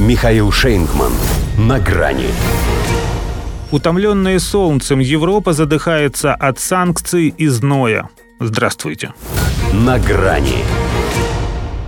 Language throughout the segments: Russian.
Михаил Шейнгман. На грани. Утомленная солнцем Европа задыхается от санкций и зноя. Здравствуйте. На грани.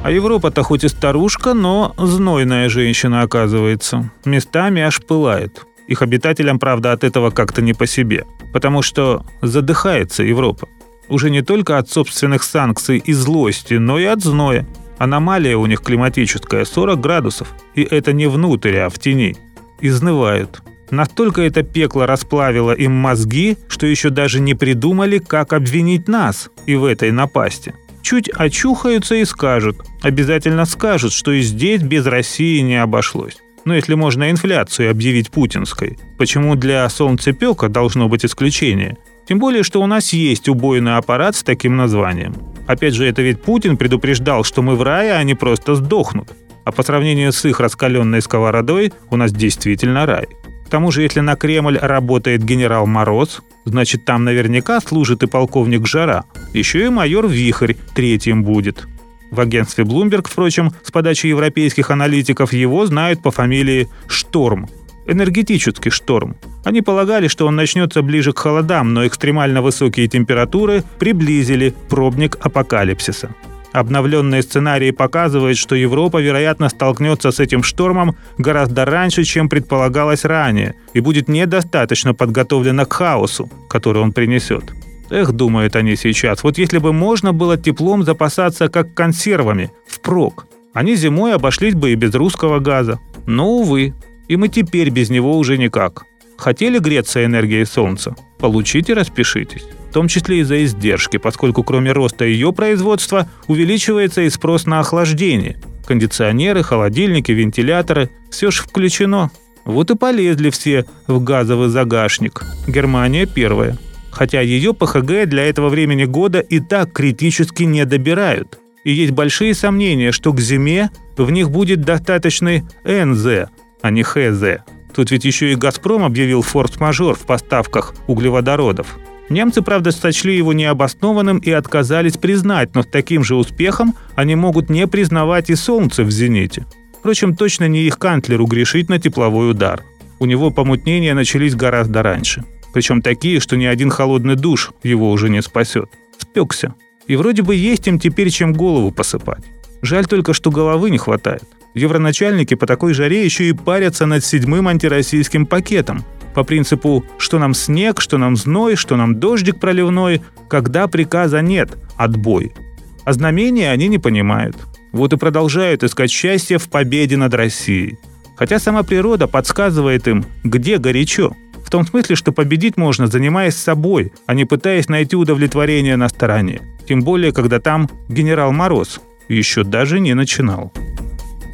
А Европа-то хоть и старушка, но знойная женщина оказывается. Местами аж пылает. Их обитателям, правда, от этого как-то не по себе. Потому что задыхается Европа. Уже не только от собственных санкций и злости, но и от зноя. Аномалия у них климатическая 40 градусов. И это не внутрь, а в тени. Изнывают. Настолько это пекло расплавило им мозги, что еще даже не придумали, как обвинить нас и в этой напасти. Чуть очухаются и скажут. Обязательно скажут, что и здесь без России не обошлось. Но если можно инфляцию объявить путинской, почему для солнцепека должно быть исключение? Тем более, что у нас есть убойный аппарат с таким названием. Опять же, это ведь Путин предупреждал, что мы в рае, а они просто сдохнут. А по сравнению с их раскаленной сковородой, у нас действительно рай. К тому же, если на Кремль работает генерал Мороз, значит, там наверняка служит и полковник Жара. Еще и майор Вихрь третьим будет. В агентстве Bloomberg, впрочем, с подачи европейских аналитиков его знают по фамилии Шторм. Энергетический шторм. Они полагали, что он начнется ближе к холодам, но экстремально высокие температуры приблизили пробник апокалипсиса. Обновленные сценарии показывают, что Европа, вероятно, столкнется с этим штормом гораздо раньше, чем предполагалось ранее, и будет недостаточно подготовлена к хаосу, который он принесет. Эх, думают они сейчас, вот если бы можно было теплом запасаться как консервами, впрок, они зимой обошлись бы и без русского газа. Но, увы, и мы теперь без него уже никак. Хотели греться энергией солнца? Получите, распишитесь. В том числе и за издержки, поскольку кроме роста ее производства увеличивается и спрос на охлаждение. Кондиционеры, холодильники, вентиляторы – все ж включено. Вот и полезли все в газовый загашник. Германия первая. Хотя ее ПХГ для этого времени года и так критически не добирают. И есть большие сомнения, что к зиме в них будет достаточный НЗ, а не ХЗ. Тут ведь еще и «Газпром» объявил форс-мажор в поставках углеводородов. Немцы, правда, сочли его необоснованным и отказались признать, но с таким же успехом они могут не признавать и солнце в «Зените». Впрочем, точно не их канцлеру грешить на тепловой удар. У него помутнения начались гораздо раньше. Причем такие, что ни один холодный душ его уже не спасет. Спекся. И вроде бы есть им теперь чем голову посыпать. Жаль только, что головы не хватает. Евроначальники по такой жаре еще и парятся над седьмым антироссийским пакетом. По принципу «что нам снег, что нам зной, что нам дождик проливной», когда приказа нет, отбой. А знамения они не понимают. Вот и продолжают искать счастье в победе над Россией. Хотя сама природа подсказывает им, где горячо. В том смысле, что победить можно, занимаясь собой, а не пытаясь найти удовлетворение на стороне. Тем более, когда там генерал Мороз еще даже не начинал.